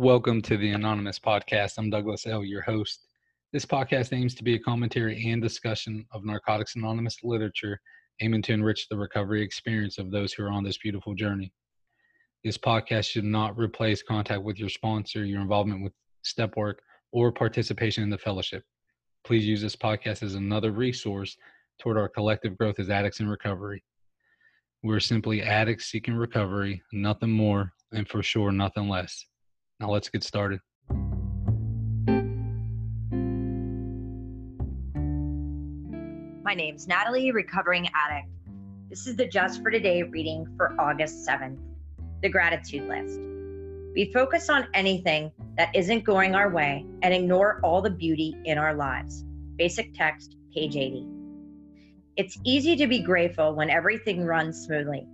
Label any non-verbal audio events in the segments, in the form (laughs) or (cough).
Welcome to the Anonymous Podcast. I'm Douglas L., your host. This podcast aims to be a commentary and discussion of Narcotics Anonymous literature, aiming to enrich the recovery experience of those who are on this beautiful journey. This podcast should not replace contact with your sponsor, your involvement with step work, or participation in the fellowship. Please use this podcast as another resource toward our collective growth as addicts in recovery. We're simply addicts seeking recovery, nothing more, and for sure, nothing less. Now let's get started. My name's Natalie, recovering addict. This is the Just for Today reading for August 7th, the gratitude list. We focus on anything that isn't going our way and ignore all the beauty in our lives. Basic text, page 80. It's easy to be grateful when everything runs smoothly.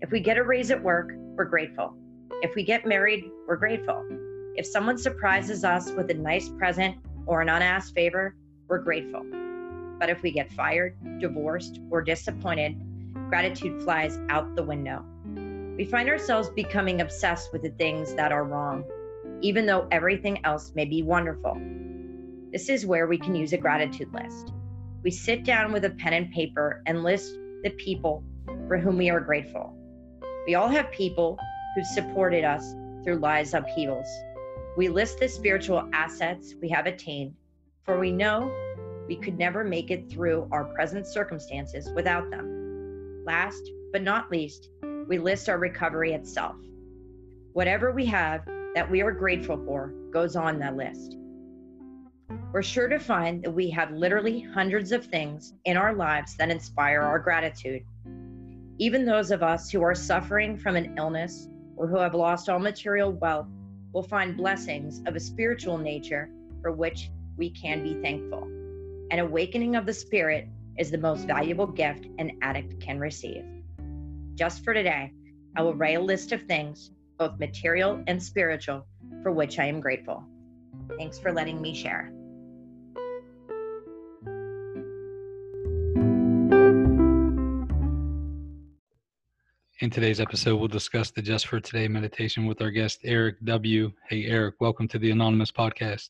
If we get a raise at work, we're grateful. If we get married, we're grateful. If someone surprises us with a nice present or an unasked favor, we're grateful. But if we get fired, divorced, or disappointed, gratitude flies out the window. We find ourselves becoming obsessed with the things that are wrong, even though everything else may be wonderful. This is where we can use a gratitude list. We sit down with a pen and paper and list the people for whom we are grateful. We all have people who supported us through life's upheavals. We list the spiritual assets we have attained, for we know we could never make it through our present circumstances without them. Last but not least, we list our recovery itself. Whatever we have that we are grateful for goes on that list. We're sure to find that we have literally hundreds of things in our lives that inspire our gratitude. Even those of us who are suffering from an illness or who have lost all material wealth will find blessings of a spiritual nature for which we can be thankful. An awakening of the spirit is the most valuable gift an addict can receive. Just for today, I will write a list of things, both material and spiritual, for which I am grateful. Thanks for letting me share. In today's episode, we'll discuss the Just for Today meditation with our guest, Eric W. Hey, Eric, welcome to the Anonymous Podcast.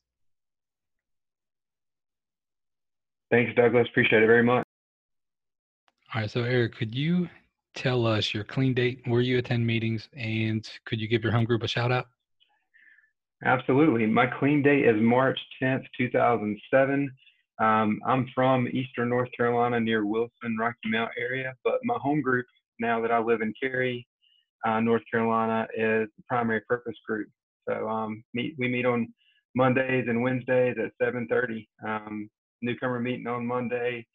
Thanks, Douglas. Appreciate it very much. All right. So, Eric, could you tell us your clean date, where you attend meetings, and could you give your home group a shout out? Absolutely. My clean date is March 10th, 2007. Um, I'm from Eastern North Carolina near Wilson, Rocky Mount area, but my home group now that I live in Cary, uh, North Carolina, is the primary purpose group. So um, meet, we meet on Mondays and Wednesdays at 7:30. Um, newcomer meeting on Monday,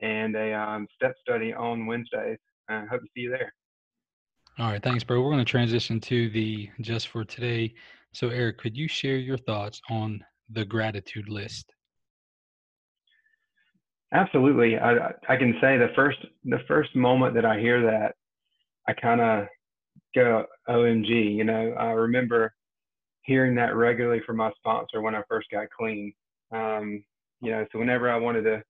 and a um, step study on Wednesdays. I uh, hope to see you there. All right, thanks, bro. We're going to transition to the just for today. So, Eric, could you share your thoughts on the gratitude list? Absolutely. I, I can say the first the first moment that I hear that, I kind of go OMG. You know, I remember hearing that regularly from my sponsor when I first got clean. Um, you know, so whenever I wanted to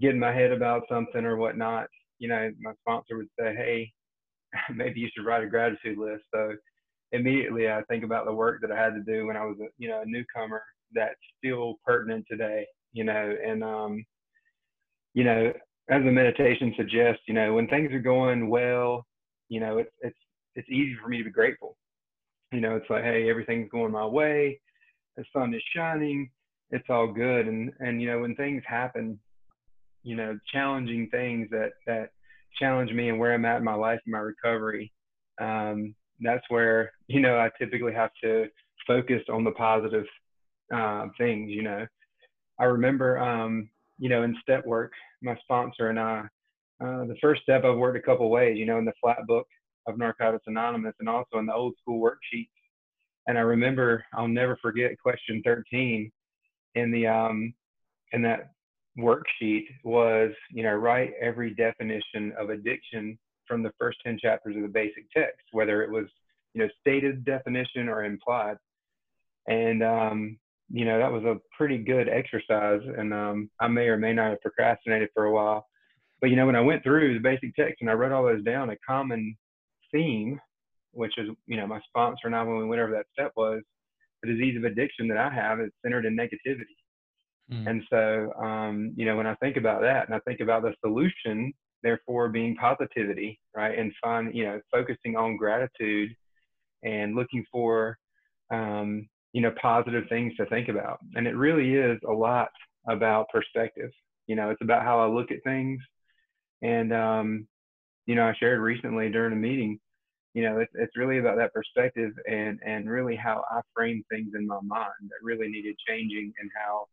get in my head about something or whatnot, you know, my sponsor would say, "Hey, (laughs) maybe you should write a gratitude list." So immediately I think about the work that I had to do when I was a you know a newcomer that's still pertinent today. You know, and um, you know, as the meditation suggests, you know, when things are going well, you know, it's it's it's easy for me to be grateful. You know, it's like, hey, everything's going my way, the sun is shining, it's all good. And and you know, when things happen, you know, challenging things that that challenge me and where I'm at in my life and my recovery, um, that's where (laughs) you know I typically have to focus on the positive uh, things. You know, I remember um, you know, in step work, my sponsor and I, uh, the first step I've worked a couple ways, you know, in the flat book of Narcotics Anonymous and also in the old school worksheets. And I remember, I'll never forget question 13 in the, um, in that worksheet was, you know, write every definition of addiction from the first 10 chapters of the basic text, whether it was, you know, stated definition or implied. And, um, you know, that was a pretty good exercise. And um, I may or may not have procrastinated for a while. But, you know, when I went through the basic text and I wrote all those down, a common theme, which is, you know, my sponsor and I, when we went over that step was, the disease of addiction that I have is centered in negativity. Mm. And so, um, you know, when I think about that and I think about the solution, therefore being positivity, right? And find, you know, focusing on gratitude and looking for, um, you know, positive things to think about. And it really is a lot about perspective. You know, it's about how I look at things. And, um, you know, I shared recently during a meeting, you know, it's, it's really about that perspective and, and really how I frame things in my mind that really needed changing and how,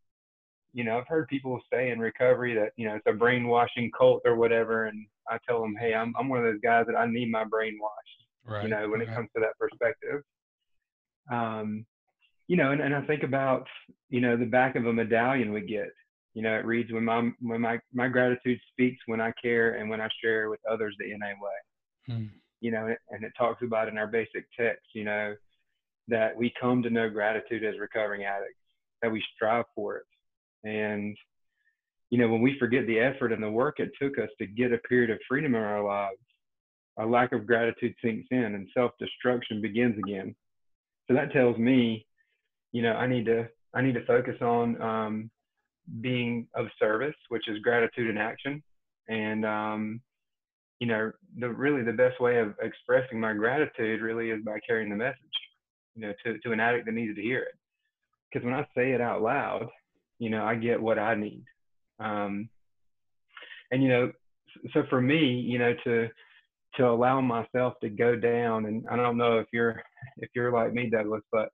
you know, I've heard people say in recovery that, you know, it's a brainwashing cult or whatever. And I tell them, Hey, I'm, I'm one of those guys that I need my brain washed, right, you know, when right. it comes to that perspective. Um, you know, and, and I think about, you know, the back of a medallion we get, you know, it reads when my, when my, my gratitude speaks when I care and when I share with others the NA way, hmm. you know, and it talks about in our basic text, you know, that we come to know gratitude as recovering addicts, that we strive for it. And, you know, when we forget the effort and the work it took us to get a period of freedom in our lives, our lack of gratitude sinks in and self destruction begins again. So that tells me you know, I need to I need to focus on um, being of service, which is gratitude in action, and um, you know, the really the best way of expressing my gratitude really is by carrying the message, you know, to to an addict that needs to hear it. Because when I say it out loud, you know, I get what I need. Um, and you know, so for me, you know, to to allow myself to go down, and I don't know if you're if you're like me, Douglas, but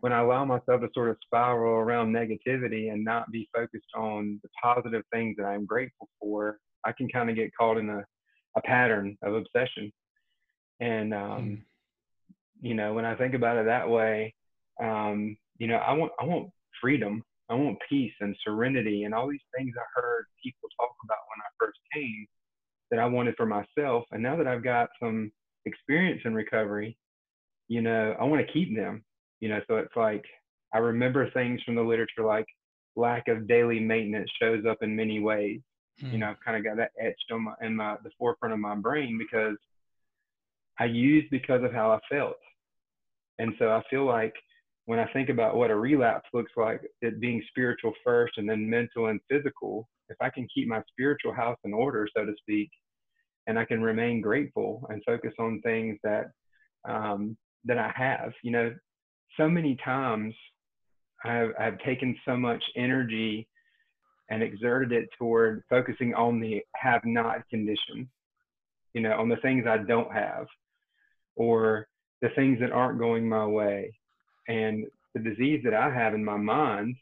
when I allow myself to sort of spiral around negativity and not be focused on the positive things that I'm grateful for, I can kind of get caught in a, a pattern of obsession. And, um, mm. you know, when I think about it that way, um, you know, I want, I want freedom. I want peace and serenity and all these things I heard people talk about when I first came that I wanted for myself. And now that I've got some experience in recovery, you know, I want to keep them you know so it's like i remember things from the literature like lack of daily maintenance shows up in many ways you hmm. know i've kind of got that etched on my in my the forefront of my brain because i used because of how i felt and so i feel like when i think about what a relapse looks like it being spiritual first and then mental and physical if i can keep my spiritual house in order so to speak and i can remain grateful and focus on things that um, that i have you know so many times I've, I've taken so much energy and exerted it toward focusing on the have not condition, you know, on the things I don't have or the things that aren't going my way. And the disease that I have in my mind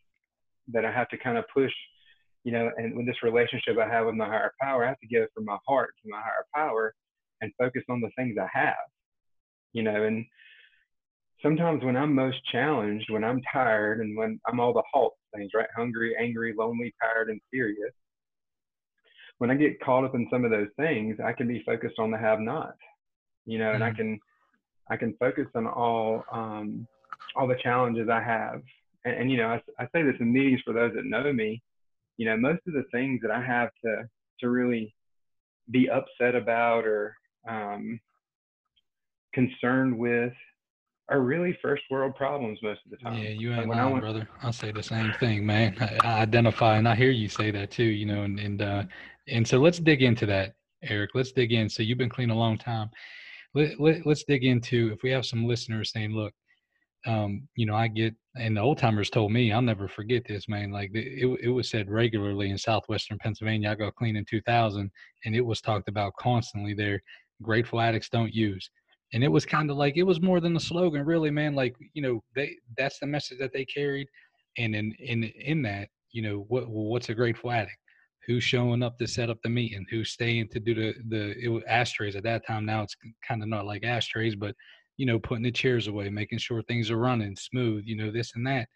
that I have to kind of push, you know, and with this relationship I have with my higher power, I have to give from my heart to my higher power and focus on the things I have, you know, and sometimes when I'm most challenged, when I'm tired and when I'm all the halt things, right? Hungry, angry, lonely, tired, and furious. When I get caught up in some of those things, I can be focused on the have not, you know, mm-hmm. and I mm-hmm. can, I can focus on all, um, all the challenges I have. And, and you know, I, I say this in meetings for those that know me, you know, most of the things that I have to, to really be upset about or, um, concerned with are really first world problems most of the time. Yeah, you ain't lying, went, brother. I say the same thing, man. I, I, identify and I hear you say that too, you know, and and uh and so let's dig into that, Eric. Let's dig in. So you've been clean a long time. Let, let, let's dig into if we have some listeners saying, look, um, you know, I get, and the old timers told me, I'll never forget this, man. Like it, it was said regularly in Southwestern Pennsylvania. I got clean in 2000, and it was talked about constantly there. Grateful addicts don't use and it was kind of like it was more than a slogan really man like you know they that's the message that they carried and in in in that you know what what's a grateful addict who's showing up to set up the meeting? Who's staying to do the the it was ashtrays at that time now it's kind of not like ashtrays but you know putting the chairs away making sure things are running smooth you know this and that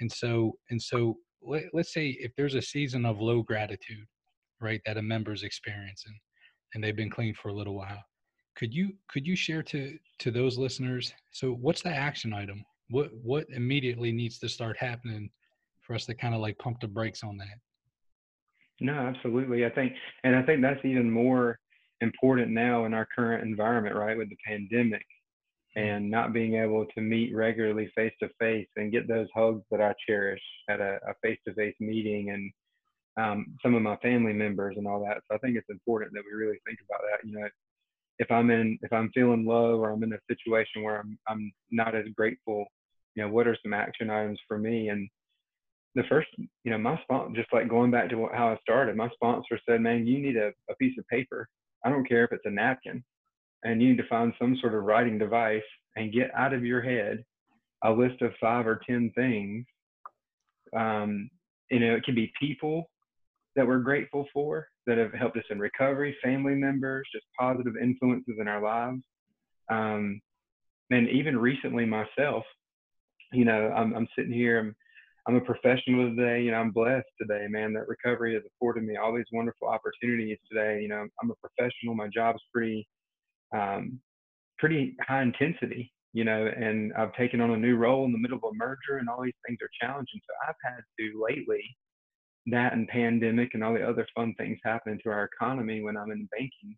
and so and so let, let's say if there's a season of low gratitude right that a member's experiencing and they've been clean for a little while could you could you share to to those listeners so what's the action item what what immediately needs to start happening for us to kind of like pump the brakes on that no absolutely i think and i think that's even more important now in our current environment right with the pandemic and not being able to meet regularly face to face and get those hugs that I cherish at a face to face meeting and um, some of my family members and all that. So I think it's important that we really think about that. You know, if I'm in, if I'm feeling low or I'm in a situation where I'm, I'm not as grateful, you know, what are some action items for me? And the first, you know, my sponsor, just like going back to how I started, my sponsor said, man, you need a, a piece of paper. I don't care if it's a napkin and you need to find some sort of writing device and get out of your head a list of five or ten things. Um, you know, it can be people that we're grateful for that have helped us in recovery, family members, just positive influences in our lives. Um, and even recently myself, you know, I'm, I'm sitting here, I'm, I'm a professional today, you know, I'm blessed today, man, that recovery has afforded me all these wonderful opportunities today. You know, I'm a professional, my job's pretty, um, pretty high intensity, you know, and I've taken on a new role in the middle of a merger and all these things are challenging. So I've had to lately, that and pandemic and all the other fun things happening to our economy when I'm in banking,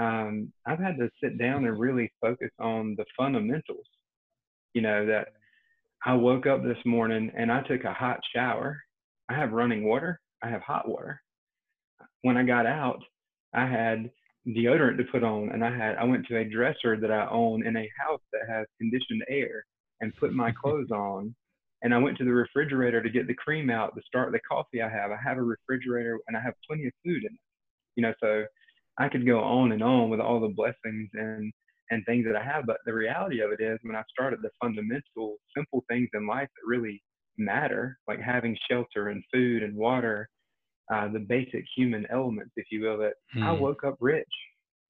um, I've had to sit down and really focus on the fundamentals. You know, that I woke up this morning and I took a hot shower. I have running water, I have hot water. When I got out, I had deodorant to put on and I had I went to a dresser that I own in a house that has conditioned air and put my (laughs) clothes on and I went to the refrigerator to get the cream out to start the coffee I have. I have a refrigerator and I have plenty of food in it. You know, so I could go on and on with all the blessings and and things that I have. But the reality of it is when I started the fundamental simple things in life that really matter, like having shelter and food and water uh, the basic human elements, if you will, that hmm. I woke up rich.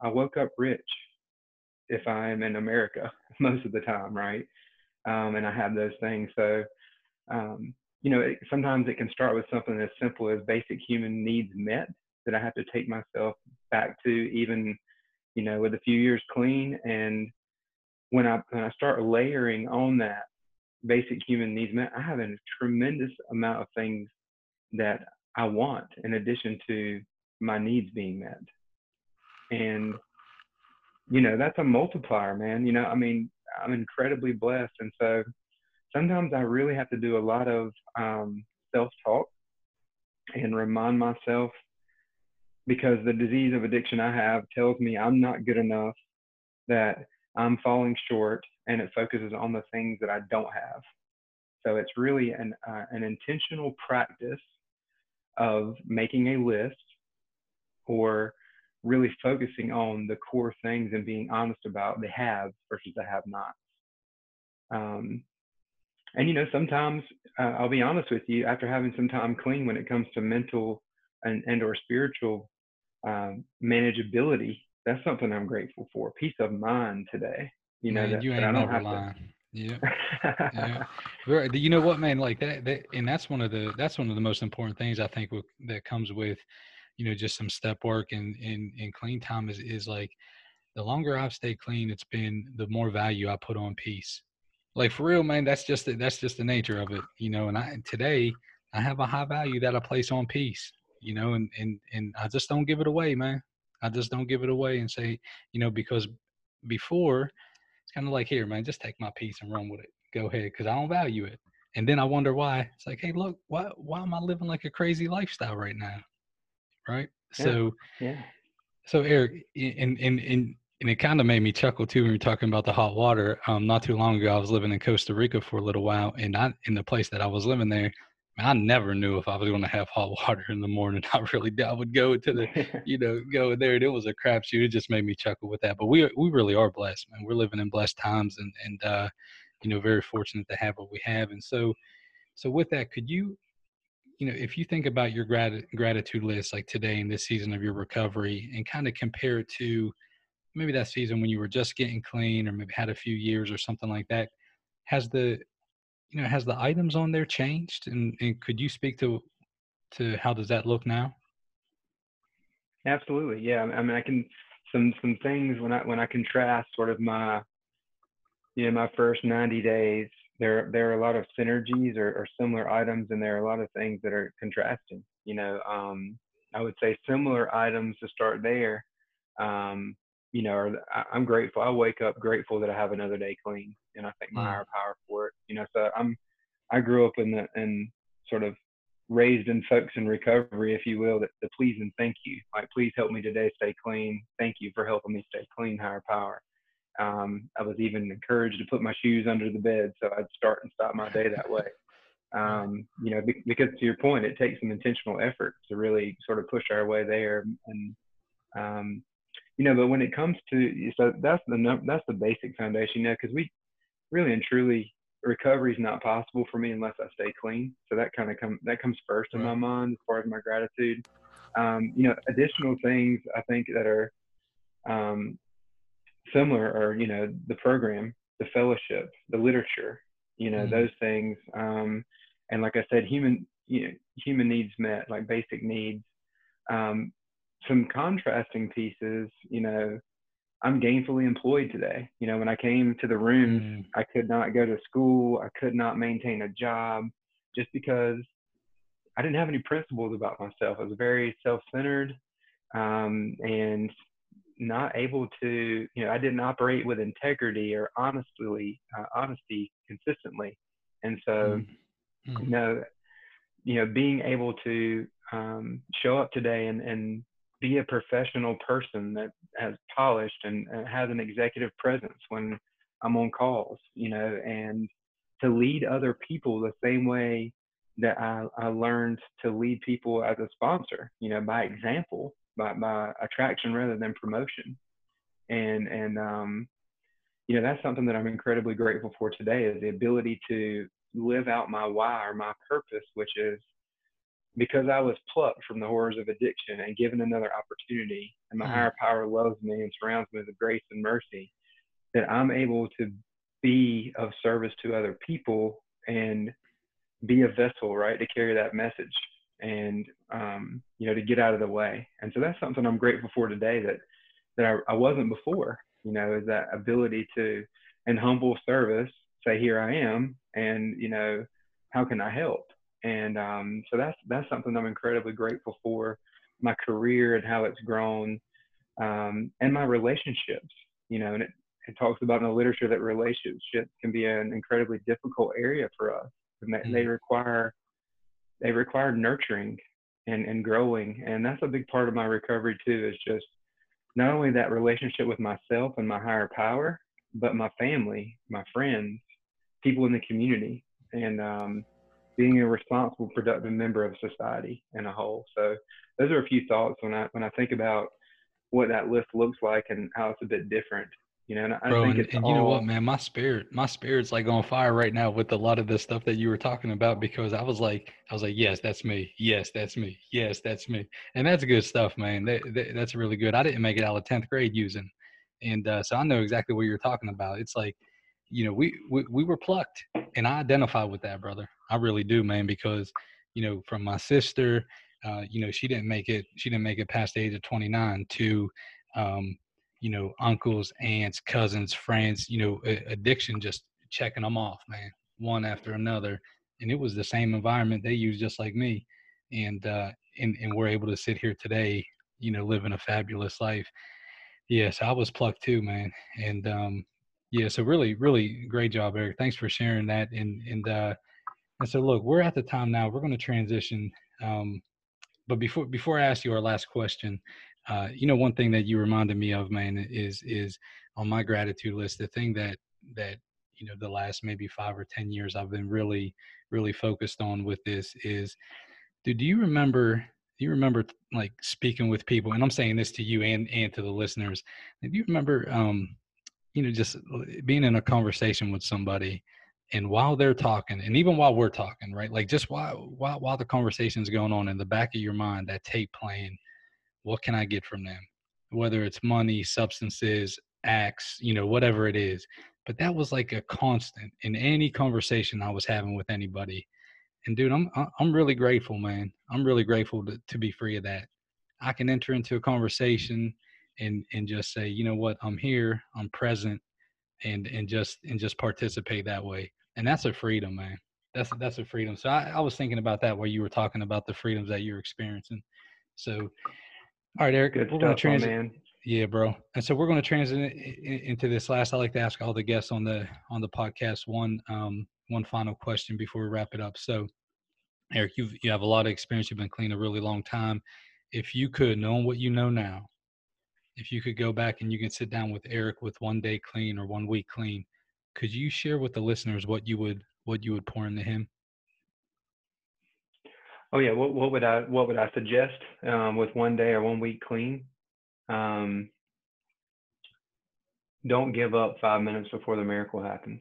I woke up rich if I'm in America (laughs) most of the time, right? Um, and I have those things. So, um, you know, it, sometimes it can start with something as simple as basic human needs met that I have to take myself back to, even, you know, with a few years clean. And when I when I start layering on that basic human needs met, I have a tremendous amount of things that I want in addition to my needs being met. And, you know, that's a multiplier, man. You know, I mean, I'm incredibly blessed. And so sometimes I really have to do a lot of um, self talk and remind myself because the disease of addiction I have tells me I'm not good enough, that I'm falling short, and it focuses on the things that I don't have. So it's really an, uh, an intentional practice of making a list or really focusing on the core things and being honest about the haves versus the have nots. Um, and you know, sometimes uh, I'll be honest with you, after having some time clean when it comes to mental and, and or spiritual um, manageability, that's something I'm grateful for. Peace of mind today. You know, Man, that, you ain't that I don't never lying. To, yeah. yeah. You know what, man? Like that, that, and that's one of the that's one of the most important things I think that comes with, you know, just some step work and and and clean time is is like, the longer I've stayed clean, it's been the more value I put on peace. Like for real, man. That's just the, that's just the nature of it, you know. And I today I have a high value that I place on peace, you know, and and and I just don't give it away, man. I just don't give it away and say, you know, because before it's kind of like, here, man, just take my piece and run with it. Go ahead, because I don't value it. And then I wonder why. It's like, hey, look, why why am I living like a crazy lifestyle right now? Right. Yeah. So yeah. So Eric, and and and and it kind of made me chuckle too when you're talking about the hot water. Um, not too long ago, I was living in Costa Rica for a little while, and I in the place that I was living there, I never knew if I was going to have hot (laughs) water in the morning. I really. I would go to the, (laughs) you know, go there and it was a crapshoot. It just made me chuckle with that. But we we really are blessed, man. We're living in blessed times and and uh, you know, very fortunate to have what we have. And so, so with that, could you, you know, if you think about your grat- gratitude list like today in this season of your recovery and kind of compare it to maybe that season when you were just getting clean or maybe had a few years or something like that, has the you know, has the items on there changed? And, and could you speak to to how does that look now? Absolutely, yeah. I mean, I can some some things when I when I contrast sort of my you know my first 90 days. There there are a lot of synergies or, or similar items, and there are a lot of things that are contrasting. You know, um, I would say similar items to start there. Um, you know, or I'm grateful. I wake up grateful that I have another day clean, and I thank my mm. higher power for it. You know, so I'm I grew up in the and sort of raised in folks in recovery, if you will, that the please and thank you. Like, please help me today stay clean. Thank you for helping me stay clean, higher power. Um, I was even encouraged to put my shoes under the bed so I'd start and stop my day that way. (laughs) Um, you know, because to your point, it takes some intentional effort to really sort of push our way there. And, um, you know, but when it comes to, so that's the, that's the basic foundation, you know, because we really and truly, recovery is not possible for me unless I stay clean. So that kind of come, that comes first in my mind as far as my gratitude. Um, you know, additional things I think that are, um, similar are, you know, the program, the fellowship, the literature, you know, mm-hmm. those things. Um, and like I said, human you know, human needs met, like basic needs. Um, some contrasting pieces, you know, I'm gainfully employed today. You know, when I came to the room, mm. I could not go to school, I could not maintain a job just because I didn't have any principles about myself. I was very self-centered um, and not able to, you know, I didn't operate with integrity or honestly, uh, honesty consistently. And so, mm mm-hmm. you know, you know, being able to um, show up today and, and be a professional person that has polished and, and has an executive presence when I'm on calls, you know, and to lead other people the same way that I, I learned to lead people as a sponsor, you know, by example, by, by attraction rather than promotion. And, and, um, you know, that's something that I'm incredibly grateful for today is the ability to live out my why or my purpose, which is because I was plucked from the horrors of addiction and given another opportunity, and my mm. higher power loves me and surrounds me with grace and mercy, that I'm able to be of service to other people and be a vessel, right, to carry that message and um, you know to get out of the way. And so that's something I'm grateful for today that that I, I wasn't before. You know, is that ability to in humble service say, "Here I am," and you know, how can I help? And um, so that's that's something I'm incredibly grateful for. My career and how it's grown, um, and my relationships. You know, and it, it talks about in the literature that relationships can be an incredibly difficult area for us, and that mm-hmm. they require they require nurturing and, and growing. And that's a big part of my recovery too, is just not only that relationship with myself and my higher power, but my family, my friends, people in the community. And um, being a responsible, productive member of society in a whole. So those are a few thoughts when I when I think about what that list looks like and how it's a bit different. You know, and I Bro, think and, and all... you know what, man, my spirit, my spirit's like on fire right now with a lot of the stuff that you were talking about because I was like, I was like, yes, that's me, yes, that's me, yes, that's me, and that's good stuff, man. That, that, that's really good. I didn't make it out of tenth grade using, and uh, so I know exactly what you're talking about. It's like, you know, we, we we were plucked, and I identify with that, brother. I really do, man, because you know, from my sister, uh, you know, she didn't make it. She didn't make it past the age of 29. To, um, you know, uncles, aunts, cousins, friends. You know, addiction just checking them off, man, one after another. And it was the same environment they used, just like me. And uh, and and we're able to sit here today, you know, living a fabulous life. Yes, I was plucked too, man. And um, yeah, so really, really great job, Eric. Thanks for sharing that. And and uh, and so, look, we're at the time now. We're going to transition. Um, but before before I ask you our last question, uh, you know, one thing that you reminded me of, man, is is on my gratitude list. The thing that that you know the last maybe five or ten years I've been really really focused on with this is, do do you remember? Do you remember like speaking with people? And I'm saying this to you and and to the listeners. Do you remember? Um, you know, just being in a conversation with somebody and while they're talking and even while we're talking right like just while while, while the conversation's going on in the back of your mind that tape playing what can i get from them? Whether it's money substances acts you know whatever it is. But that was like a constant in any conversation i was having with anybody. And dude i'm i'm really grateful man. I'm really grateful to, to be free of that. I can enter into a conversation and and just say you know what? I'm here. I'm present and and just and just participate that way and that's a freedom, man. That's that's a freedom. So I, I was thinking about that while you were talking about the freedoms that you're experiencing. So, all right, Eric, Good we're going to transition. Yeah, bro. And so we're going to transit into this last. I like to ask all the guests on the on the podcast one um, one final question before we wrap it up. So, Eric, you you have a lot of experience. You've been clean a really long time. If you could, knowing what you know now, if you could go back and you can sit down with Eric with one day clean or one week clean, could you share with the listeners what you would what you would pour into him? Oh yeah, what what would I what would I suggest um, with one day or one week clean? Um, don't give up five minutes before the miracle happens.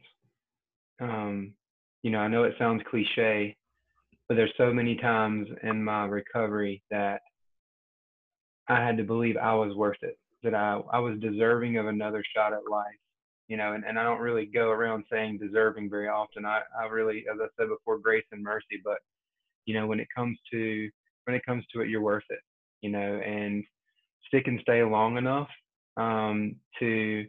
Um, you know, I know it sounds cliche, but there's so many times in my recovery that I had to believe I was worth it, that I, I was deserving of another shot at life. You know, and, and I don't really go around saying deserving very often. I, I really, as I said before, grace and mercy. But, you know, when it comes to when it comes to it, you're worth it. You know, and stick and stay long enough um, to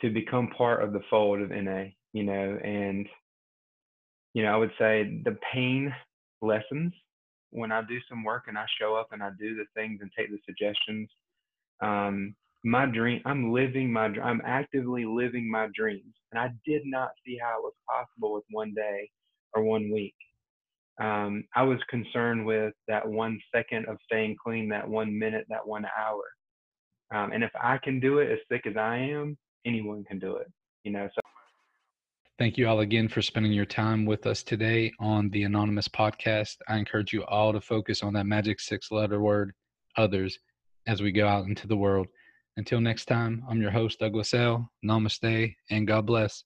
to become part of the fold of NA, you know, and you know, I would say the pain lessens when I do some work and I show up and I do the things and take the suggestions. Um, my dream, I'm living my, I'm actively living my dreams, and I did not see how it was possible with one day or one week. Um, I was concerned with that one second of staying clean, that one minute, that one hour. Um, and if I can do it as sick as I am, anyone can do it. You know. So. Thank you all again for spending your time with us today on the Anonymous podcast. I encourage you all to focus on that magic six-letter word, others, as we go out into the world. Until next time, I'm your host, Douglas L. Namaste, and God bless.